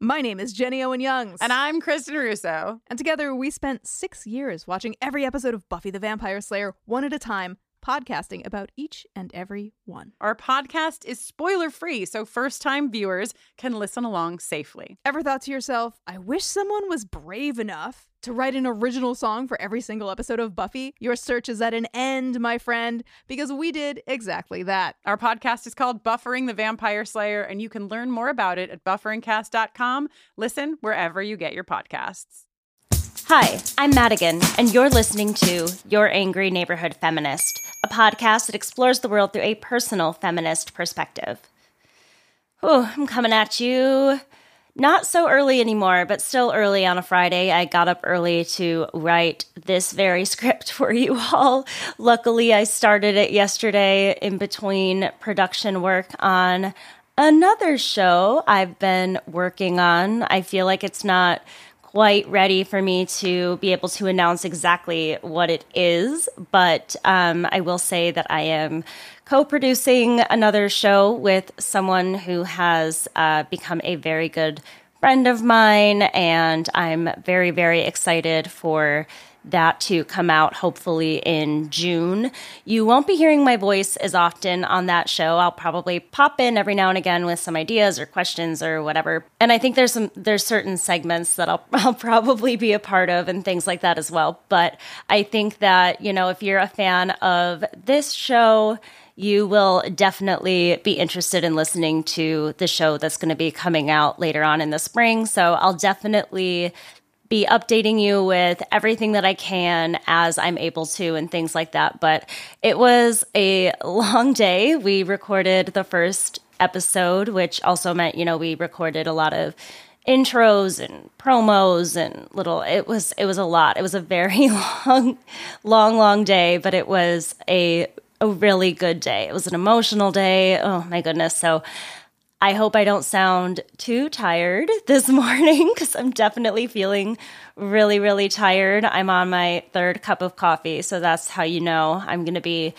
My name is Jenny Owen Youngs. And I'm Kristen Russo. And together we spent six years watching every episode of Buffy the Vampire Slayer one at a time, podcasting about each and every one. Our podcast is spoiler free, so first time viewers can listen along safely. Ever thought to yourself, I wish someone was brave enough to write an original song for every single episode of Buffy? Your search is at an end, my friend, because we did exactly that. Our podcast is called Buffering the Vampire Slayer, and you can learn more about it at bufferingcast.com. Listen wherever you get your podcasts. Hi, I'm Madigan, and you're listening to Your Angry Neighborhood Feminist, a podcast that explores the world through a personal feminist perspective. Oh, I'm coming at you. Not so early anymore, but still early on a Friday. I got up early to write this very script for you all. Luckily, I started it yesterday in between production work on another show I've been working on. I feel like it's not quite ready for me to be able to announce exactly what it is, but um, I will say that I am co producing another show with someone who has uh, become a very good friend of mine, and I'm very, very excited for that to come out hopefully in June. You won't be hearing my voice as often on that show. I'll probably pop in every now and again with some ideas or questions or whatever. And I think there's some there's certain segments that I'll I'll probably be a part of and things like that as well. But I think that, you know, if you're a fan of this show, you will definitely be interested in listening to the show that's going to be coming out later on in the spring. So I'll definitely be updating you with everything that I can as I'm able to and things like that. But it was a long day. We recorded the first episode, which also meant, you know, we recorded a lot of intros and promos and little it was it was a lot. It was a very long long long day, but it was a a really good day. It was an emotional day. Oh my goodness. So I hope I don't sound too tired this morning because I'm definitely feeling really, really tired. I'm on my third cup of coffee, so that's how you know I'm going to be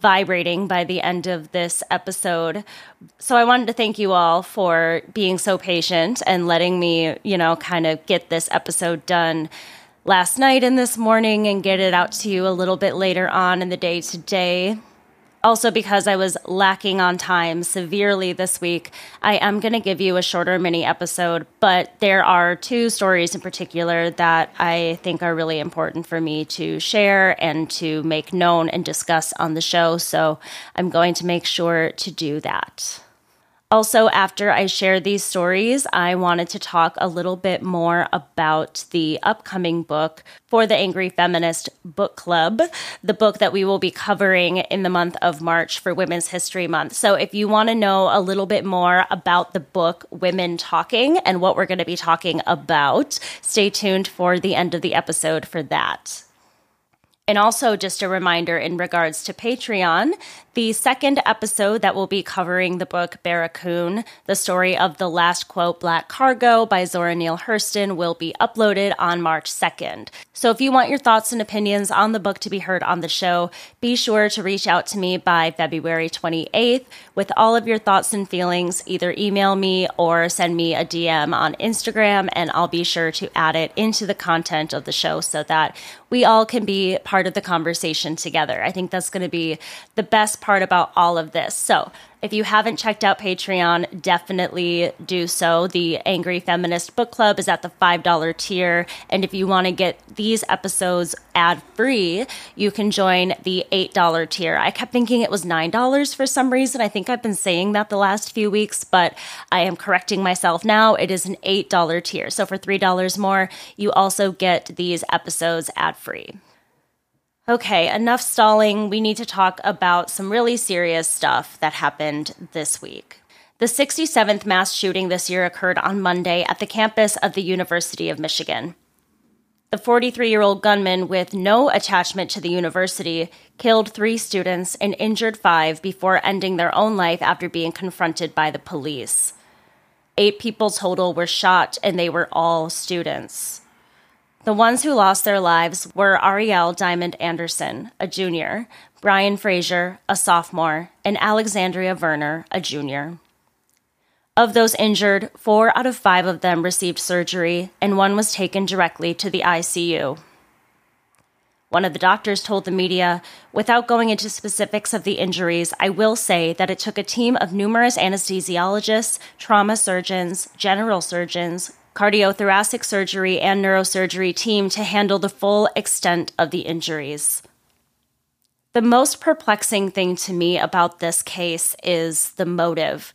vibrating by the end of this episode. So I wanted to thank you all for being so patient and letting me, you know, kind of get this episode done last night and this morning and get it out to you a little bit later on in the day today also because I was lacking on time severely this week, I am going to give you a shorter mini episode, but there are two stories in particular that I think are really important for me to share and to make known and discuss on the show. So I'm going to make sure to do that. Also, after I share these stories, I wanted to talk a little bit more about the upcoming book for the Angry Feminist Book Club, the book that we will be covering in the month of March for Women's History Month. So, if you want to know a little bit more about the book Women Talking and what we're going to be talking about, stay tuned for the end of the episode for that. And also, just a reminder in regards to Patreon, the second episode that will be covering the book Barracoon, the story of the last quote Black Cargo by Zora Neale Hurston, will be uploaded on March 2nd. So if you want your thoughts and opinions on the book to be heard on the show, be sure to reach out to me by February 28th with all of your thoughts and feelings. Either email me or send me a DM on Instagram, and I'll be sure to add it into the content of the show so that we all can be part of the conversation together. I think that's going to be the best part about all of this. So, if you haven't checked out Patreon, definitely do so. The Angry Feminist Book Club is at the $5 tier. And if you want to get these episodes ad free, you can join the $8 tier. I kept thinking it was $9 for some reason. I think I've been saying that the last few weeks, but I am correcting myself now. It is an $8 tier. So for $3 more, you also get these episodes ad free. Okay, enough stalling. We need to talk about some really serious stuff that happened this week. The 67th mass shooting this year occurred on Monday at the campus of the University of Michigan. The 43 year old gunman, with no attachment to the university, killed three students and injured five before ending their own life after being confronted by the police. Eight people total were shot, and they were all students. The ones who lost their lives were Arielle Diamond Anderson, a junior, Brian Fraser, a sophomore, and Alexandria Verner, a junior. Of those injured, four out of five of them received surgery, and one was taken directly to the ICU. One of the doctors told the media, without going into specifics of the injuries, I will say that it took a team of numerous anesthesiologists, trauma surgeons, general surgeons, cardiothoracic surgery, and neurosurgery team to handle the full extent of the injuries. The most perplexing thing to me about this case is the motive.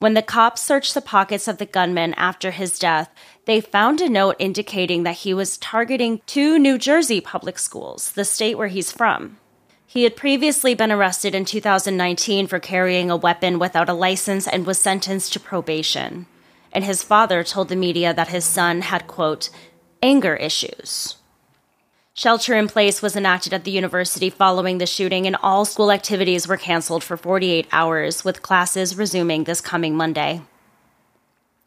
When the cops searched the pockets of the gunman after his death, they found a note indicating that he was targeting two New Jersey public schools, the state where he's from. He had previously been arrested in 2019 for carrying a weapon without a license and was sentenced to probation and his father told the media that his son had, quote, anger issues. Shelter in place was enacted at the university following the shooting, and all school activities were canceled for 48 hours, with classes resuming this coming Monday.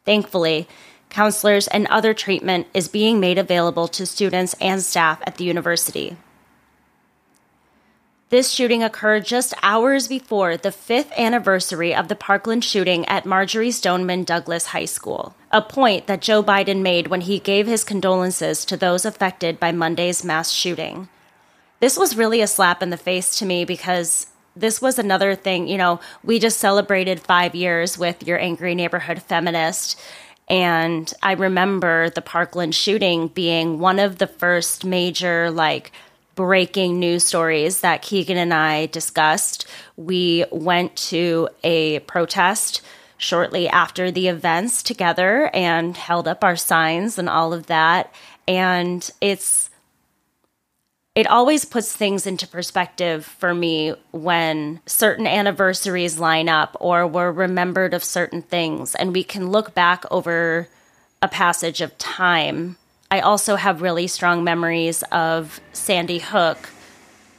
Thankfully, counselors and other treatment is being made available to students and staff at the university. This shooting occurred just hours before the fifth anniversary of the Parkland shooting at Marjory Stoneman Douglas High School, a point that Joe Biden made when he gave his condolences to those affected by Monday's mass shooting. This was really a slap in the face to me because this was another thing, you know, we just celebrated five years with your angry neighborhood feminist. And I remember the Parkland shooting being one of the first major, like, breaking news stories that Keegan and I discussed. We went to a protest shortly after the events together and held up our signs and all of that. And it's, it always puts things into perspective for me when certain anniversaries line up or we're remembered of certain things and we can look back over a passage of time I also have really strong memories of Sandy Hook,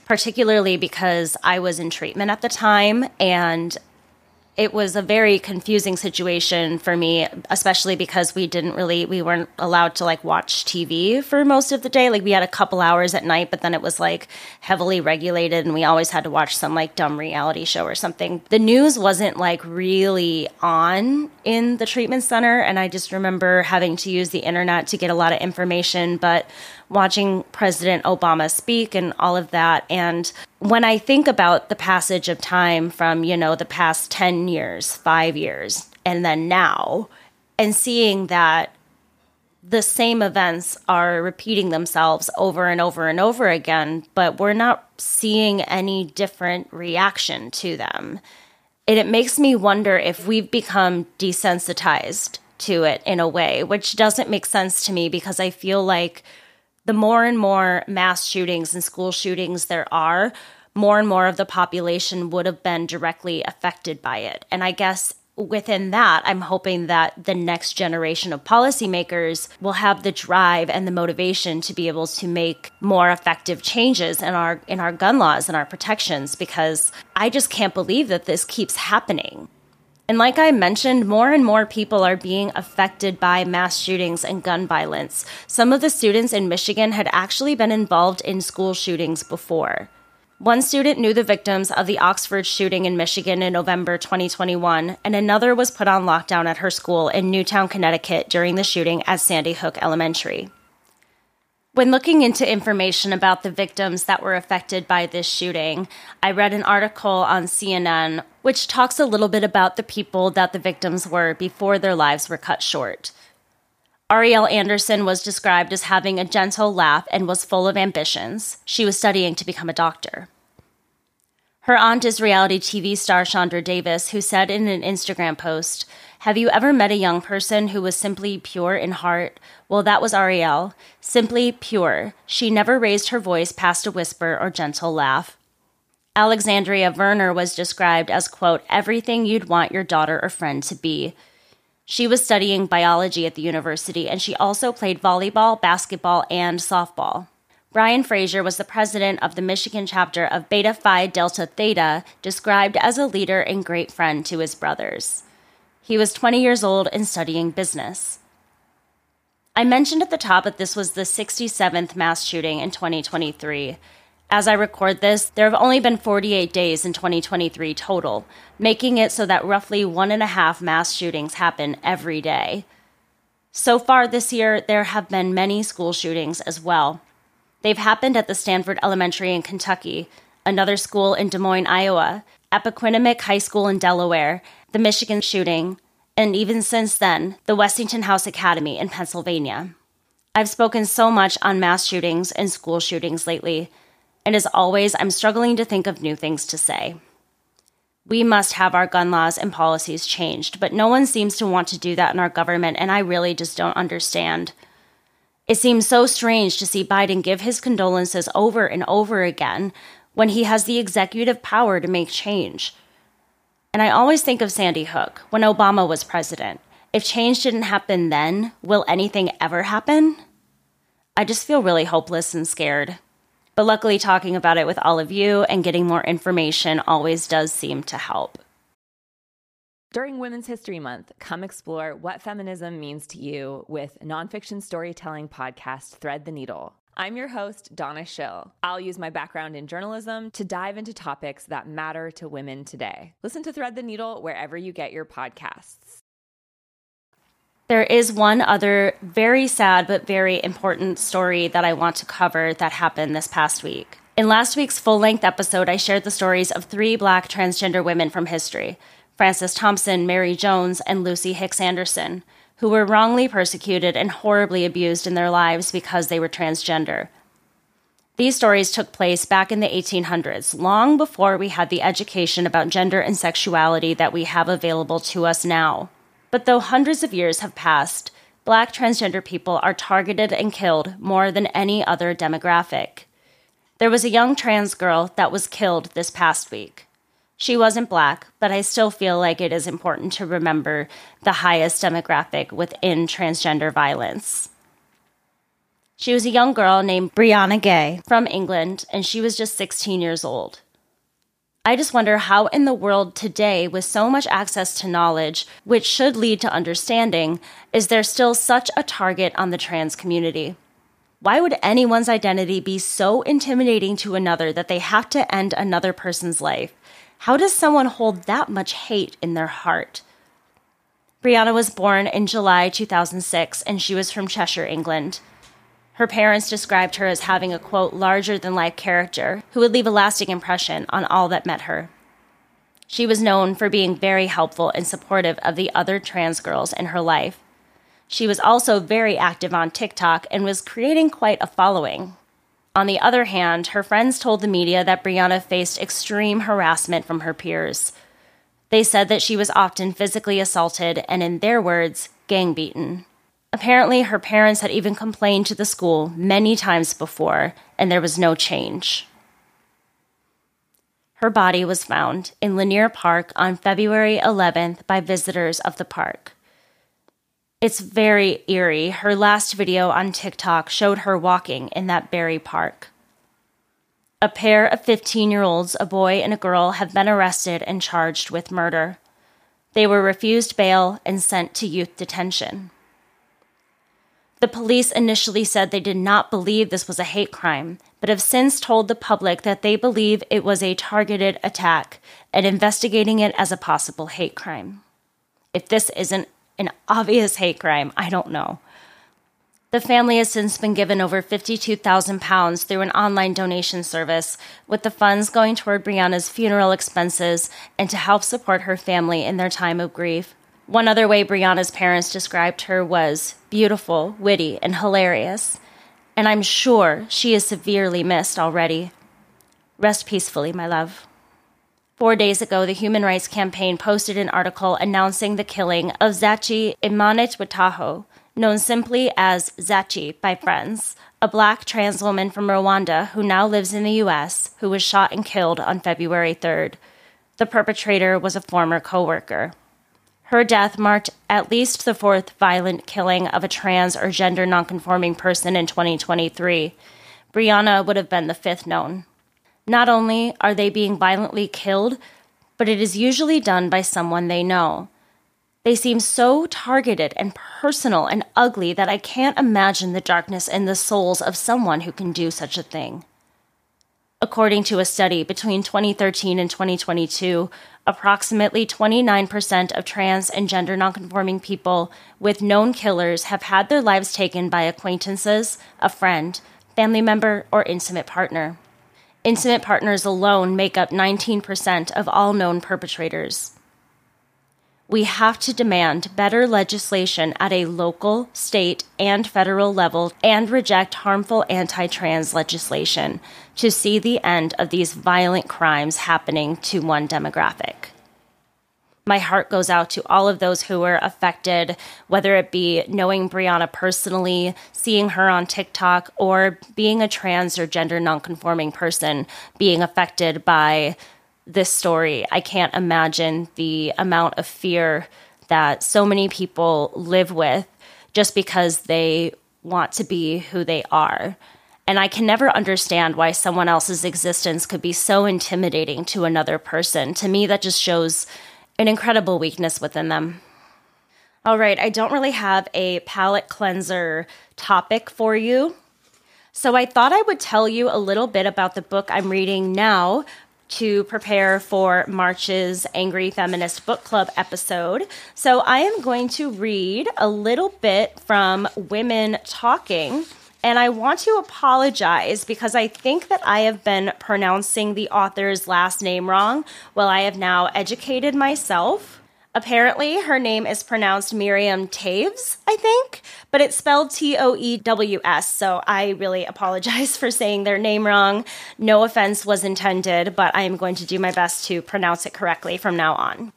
particularly because I was in treatment at the time and it was a very confusing situation for me especially because we didn't really we weren't allowed to like watch tv for most of the day like we had a couple hours at night but then it was like heavily regulated and we always had to watch some like dumb reality show or something the news wasn't like really on in the treatment center and i just remember having to use the internet to get a lot of information but watching President Obama speak and all of that. And when I think about the passage of time from, you know, the past 10 years, five years, and then now, and seeing that the same events are repeating themselves over and over and over again, but we're not seeing any different reaction to them. And it makes me wonder if we've become desensitized to it in a way, which doesn't make sense to me because I feel like the more and more mass shootings and school shootings there are, more and more of the population would have been directly affected by it. And I guess within that, I'm hoping that the next generation of policymakers will have the drive and the motivation to be able to make more effective changes in our in our gun laws and our protections because I just can't believe that this keeps happening. And like I mentioned, more and more people are being affected by mass shootings and gun violence. Some of the students in Michigan had actually been involved in school shootings before. One student knew the victims of the Oxford shooting in Michigan in November 2021, and another was put on lockdown at her school in Newtown, Connecticut during the shooting at Sandy Hook Elementary. When looking into information about the victims that were affected by this shooting, I read an article on CNN which talks a little bit about the people that the victims were before their lives were cut short. Arielle Anderson was described as having a gentle laugh and was full of ambitions. She was studying to become a doctor. Her aunt is reality TV star Chandra Davis, who said in an Instagram post, Have you ever met a young person who was simply pure in heart? Well, that was Arielle. Simply pure. She never raised her voice past a whisper or gentle laugh. Alexandria Verner was described as, quote, everything you'd want your daughter or friend to be. She was studying biology at the university, and she also played volleyball, basketball, and softball. Brian Fraser was the president of the Michigan chapter of Beta Phi Delta Theta, described as a leader and great friend to his brothers. He was 20 years old and studying business. I mentioned at the top that this was the 67th mass shooting in 2023. As I record this, there have only been 48 days in 2023 total, making it so that roughly one and a half mass shootings happen every day. So far this year, there have been many school shootings as well, They've happened at the Stanford Elementary in Kentucky, another school in Des Moines, Iowa, Appoquinimink High School in Delaware, the Michigan shooting, and even since then, the Westinghouse House Academy in Pennsylvania. I've spoken so much on mass shootings and school shootings lately, and as always, I'm struggling to think of new things to say. We must have our gun laws and policies changed, but no one seems to want to do that in our government, and I really just don't understand. It seems so strange to see Biden give his condolences over and over again when he has the executive power to make change. And I always think of Sandy Hook when Obama was president. If change didn't happen then, will anything ever happen? I just feel really hopeless and scared. But luckily, talking about it with all of you and getting more information always does seem to help. During Women's History Month, come explore what feminism means to you with nonfiction storytelling podcast Thread the Needle. I'm your host, Donna Schill. I'll use my background in journalism to dive into topics that matter to women today. Listen to Thread the Needle wherever you get your podcasts. There is one other very sad but very important story that I want to cover that happened this past week. In last week's full length episode, I shared the stories of three black transgender women from history Frances Thompson, Mary Jones, and Lucy Hicks Anderson, who were wrongly persecuted and horribly abused in their lives because they were transgender. These stories took place back in the 1800s, long before we had the education about gender and sexuality that we have available to us now. But though hundreds of years have passed, black transgender people are targeted and killed more than any other demographic. There was a young trans girl that was killed this past week. She wasn't black, but I still feel like it is important to remember the highest demographic within transgender violence. She was a young girl named Brianna Ghey from England, and she was just 16 years old. I just wonder how, in the world today, with so much access to knowledge, which should lead to understanding, is there still such a target on the trans community? Why would anyone's identity be so intimidating to another that they have to end another person's life? How does someone hold that much hate in their heart? Brianna was born in July 2006 and she was from Cheshire, England. Her parents described her as having a quote, larger than life character who would leave a lasting impression on all that met her. She was known for being very helpful and supportive of the other trans girls in her life. She was also very active on TikTok and was creating quite a following. On the other hand, her friends told the media that Brianna faced extreme harassment from her peers. They said that she was often physically assaulted and, in their words, gang beaten. Apparently, her parents had even complained to the school many times before, and there was no change. her body was found in Linear Park on February 11th by visitors of the park. It's very eerie. Her last video on TikTok showed her walking in that very park. A pair of 15 year olds, a boy and a girl, have been arrested and charged with murder. They were refused bail and sent to youth detention. The police initially said they did not believe this was a hate crime, but have since told the public that they believe it was a targeted attack and investigating it as a possible hate crime. If this isn't an obvious hate crime, I don't know. The family has since been given over £52,000 through an online donation service, with the funds going toward Brianna's funeral expenses and to help support her family in their time of grief. One other way Brianna's parents described her was beautiful, witty, and hilarious. And I'm sure she is severely missed already. Rest peacefully, my love. Four days ago, the Human Rights Campaign posted an article announcing the killing of Zachi Imaniwataho, known simply as Zachi by friends, a black trans woman from Rwanda who now lives in the U.S., who was shot and killed on February 3rd. The perpetrator was a former coworker. Her death marked at least the fourth violent killing of a trans or gender nonconforming person in 2023. Brianna would have been the fifth known. Not only are they being violently killed, but it is usually done by someone they know. They seem so targeted and personal and ugly that I can't imagine the darkness in the souls of someone who can do such a thing. According to a study between 2013 and 2022, approximately 29% of trans and gender nonconforming people with known killers have had their lives taken by acquaintances, a friend, family member, or intimate partner. Intimate partners alone make up 19% of all known perpetrators. We have to demand better legislation at a local, state, and federal level and reject harmful anti trans legislation to see the end of these violent crimes happening to one demographic. My heart goes out to all of those who were affected, whether it be knowing Brianna personally, seeing her on TikTok, or being a trans or gender nonconforming person being affected by this story. I can't imagine the amount of fear that so many people live with just because they want to be who they are. And I can never understand why someone else's existence could be so intimidating to another person. To me, that just shows an incredible weakness within them. All right, I don't really have a palate cleanser topic for you. So I thought I would tell you a little bit about the book I'm reading now to prepare for March's Angry Feminist Book Club episode. So I am going to read a little bit from Women Talking. And I want to apologize because I think that I have been pronouncing the author's last name wrong. Well, I have now educated myself. Apparently, her name is pronounced Miriam Taves, I think, but it's spelled T O E W S. So I really apologize for saying their name wrong. No offense was intended, but I am going to do my best to pronounce it correctly from now on.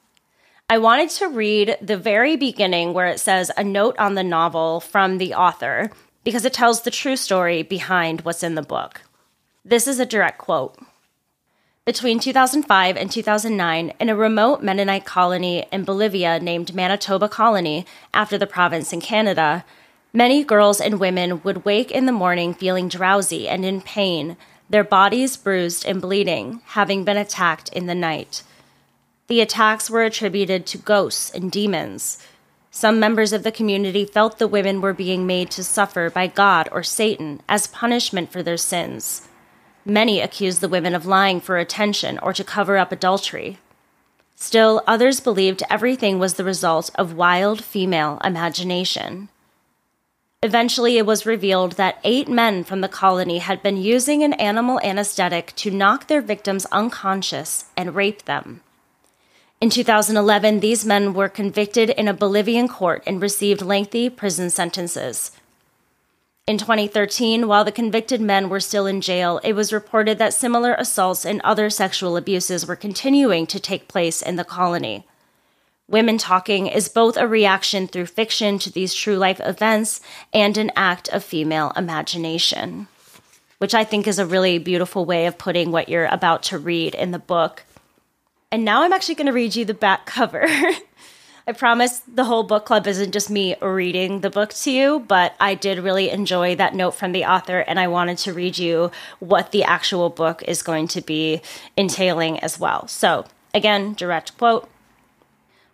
I wanted to read the very beginning where it says a note on the novel from the author because it tells the true story behind what's in the book. This is a direct quote. Between 2005 and 2009, in a remote Mennonite colony in Bolivia named Manitoba Colony, after the province in Canada, many girls and women would wake in the morning feeling drowsy and in pain, their bodies bruised and bleeding, having been attacked in the night. The attacks were attributed to ghosts and demons. Some members of the community felt the women were being made to suffer by God or Satan as punishment for their sins. Many accused the women of lying for attention or to cover up adultery. Still, others believed everything was the result of wild female imagination. Eventually, it was revealed that eight men from the colony had been using an animal anesthetic to knock their victims unconscious and rape them. In 2011, these men were convicted in a Bolivian court and received lengthy prison sentences. In 2013, while the convicted men were still in jail, it was reported that similar assaults and other sexual abuses were continuing to take place in the colony. Women Talking is both a reaction through fiction to these true life events and an act of female imagination. which I think is a really beautiful way of putting what you're about to read in the book. And now I'm actually going to read you the back cover. I promise the whole book club isn't just me reading the book to you, but I did really enjoy that note from the author, and I wanted to read you what the actual book is going to be entailing as well. So, again, direct quote.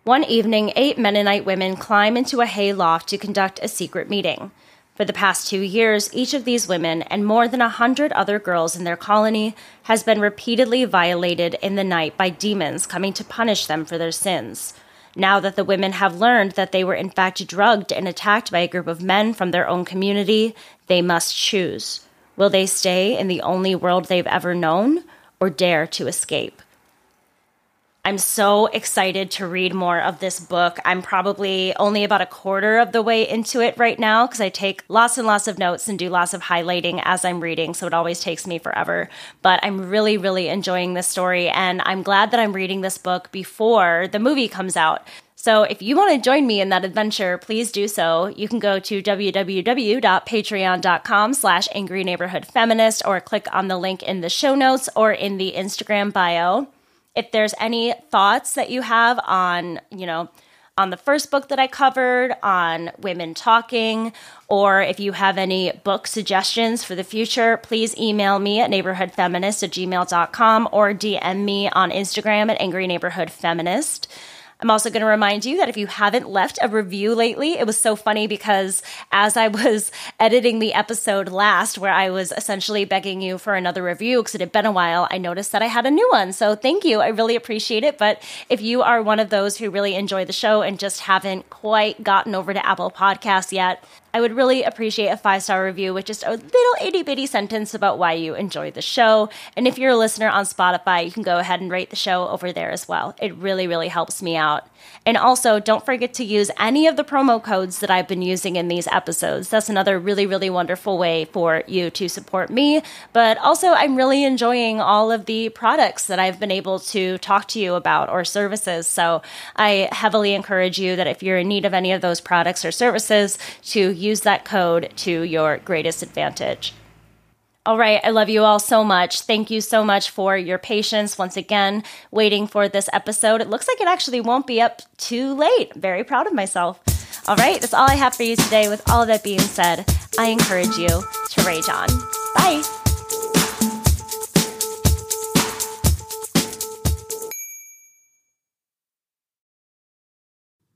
One evening, eight Mennonite women climb into a hay loft to conduct a secret meeting. For the past two years, each of these women and more than a hundred other girls in their colony has been repeatedly violated in the night by demons coming to punish them for their sins. Now that the women have learned that they were in fact drugged and attacked by a group of men from their own community, they must choose. Will they stay in the only world they've ever known or dare to escape? I'm so excited to read more of this book. I'm probably only about a quarter of the way into it right now because I take lots and lots of notes and do lots of highlighting as I'm reading, so it always takes me forever. But I'm really, really enjoying this story, and I'm glad that I'm reading this book before the movie comes out. So if you want to join me in that adventure, please do so. You can go to www.patreon.com slash angry neighborhood feminist or click on the link in the show notes or in the Instagram bio if there's any thoughts that you have on, you know, on the first book that I covered, on women talking, or if you have any book suggestions for the future, please email me at neighborhoodfeminist at gmail.com or DM me on Instagram at angry neighborhood feminist. I'm also going to remind you that if you haven't left a review lately, it was so funny because as I was editing the episode last, where I was essentially begging you for another review because it had been a while, I noticed that I had a new one. So thank you. I really appreciate it. But if you are one of those who really enjoy the show and just haven't quite gotten over to Apple Podcasts yet, I would really appreciate a five star review with just a little itty bitty sentence about why you enjoyed the show. And if you're a listener on Spotify, you can go ahead and rate the show over there as well. It really, really helps me out. And also, don't forget to use any of the promo codes that I've been using in these episodes. That's another really, really wonderful way for you to support me. But also, I'm really enjoying all of the products that I've been able to talk to you about or services. So I heavily encourage you that if you're in need of any of those products or services, to use that code to your greatest advantage. All right. I love you all so much. Thank you so much for your patience once again, waiting for this episode. It looks like it actually won't be up too late. Very proud of myself. All right. That's all I have for you today. With all that being said, I encourage you to rage on. Bye.